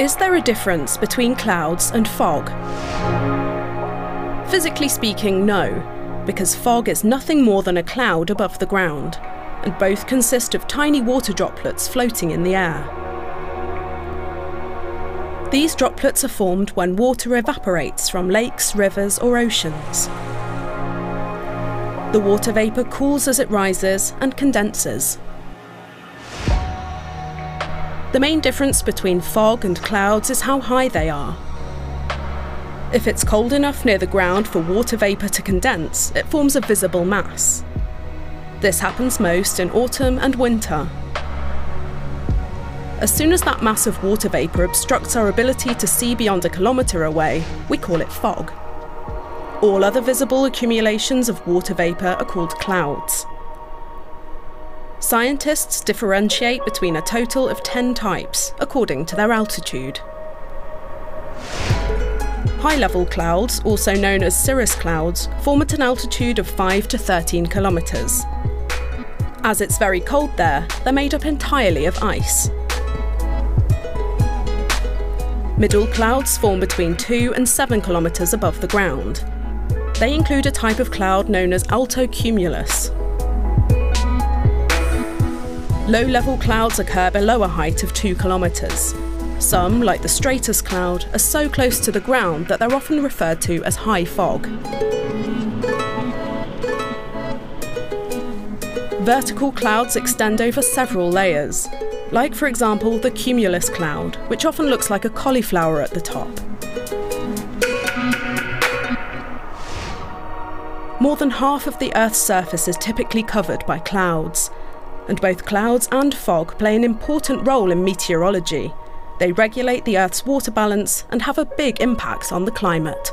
Is there a difference between clouds and fog? Physically speaking, no, because fog is nothing more than a cloud above the ground, and both consist of tiny water droplets floating in the air. These droplets are formed when water evaporates from lakes, rivers, or oceans. The water vapour cools as it rises and condenses, the main difference between fog and clouds is how high they are. If it's cold enough near the ground for water vapour to condense, it forms a visible mass. This happens most in autumn and winter. As soon as that mass of water vapour obstructs our ability to see beyond a kilometre away, we call it fog. All other visible accumulations of water vapour are called clouds. Scientists differentiate between a total of 10 types, according to their altitude. High level clouds, also known as cirrus clouds, form at an altitude of 5 to 13 kilometres. As it's very cold there, they're made up entirely of ice. Middle clouds form between 2 and 7 kilometres above the ground. They include a type of cloud known as altocumulus, Low level clouds occur below a height of 2 kilometres. Some, like the stratus cloud, are so close to the ground that they're often referred to as high fog. Vertical clouds extend over several layers, like, for example, the cumulus cloud, which often looks like a cauliflower at the top. More than half of the Earth's surface is typically covered by clouds, and both clouds and fog play an important role in meteorology. They regulate the Earth's water balance and have a big impact on the climate.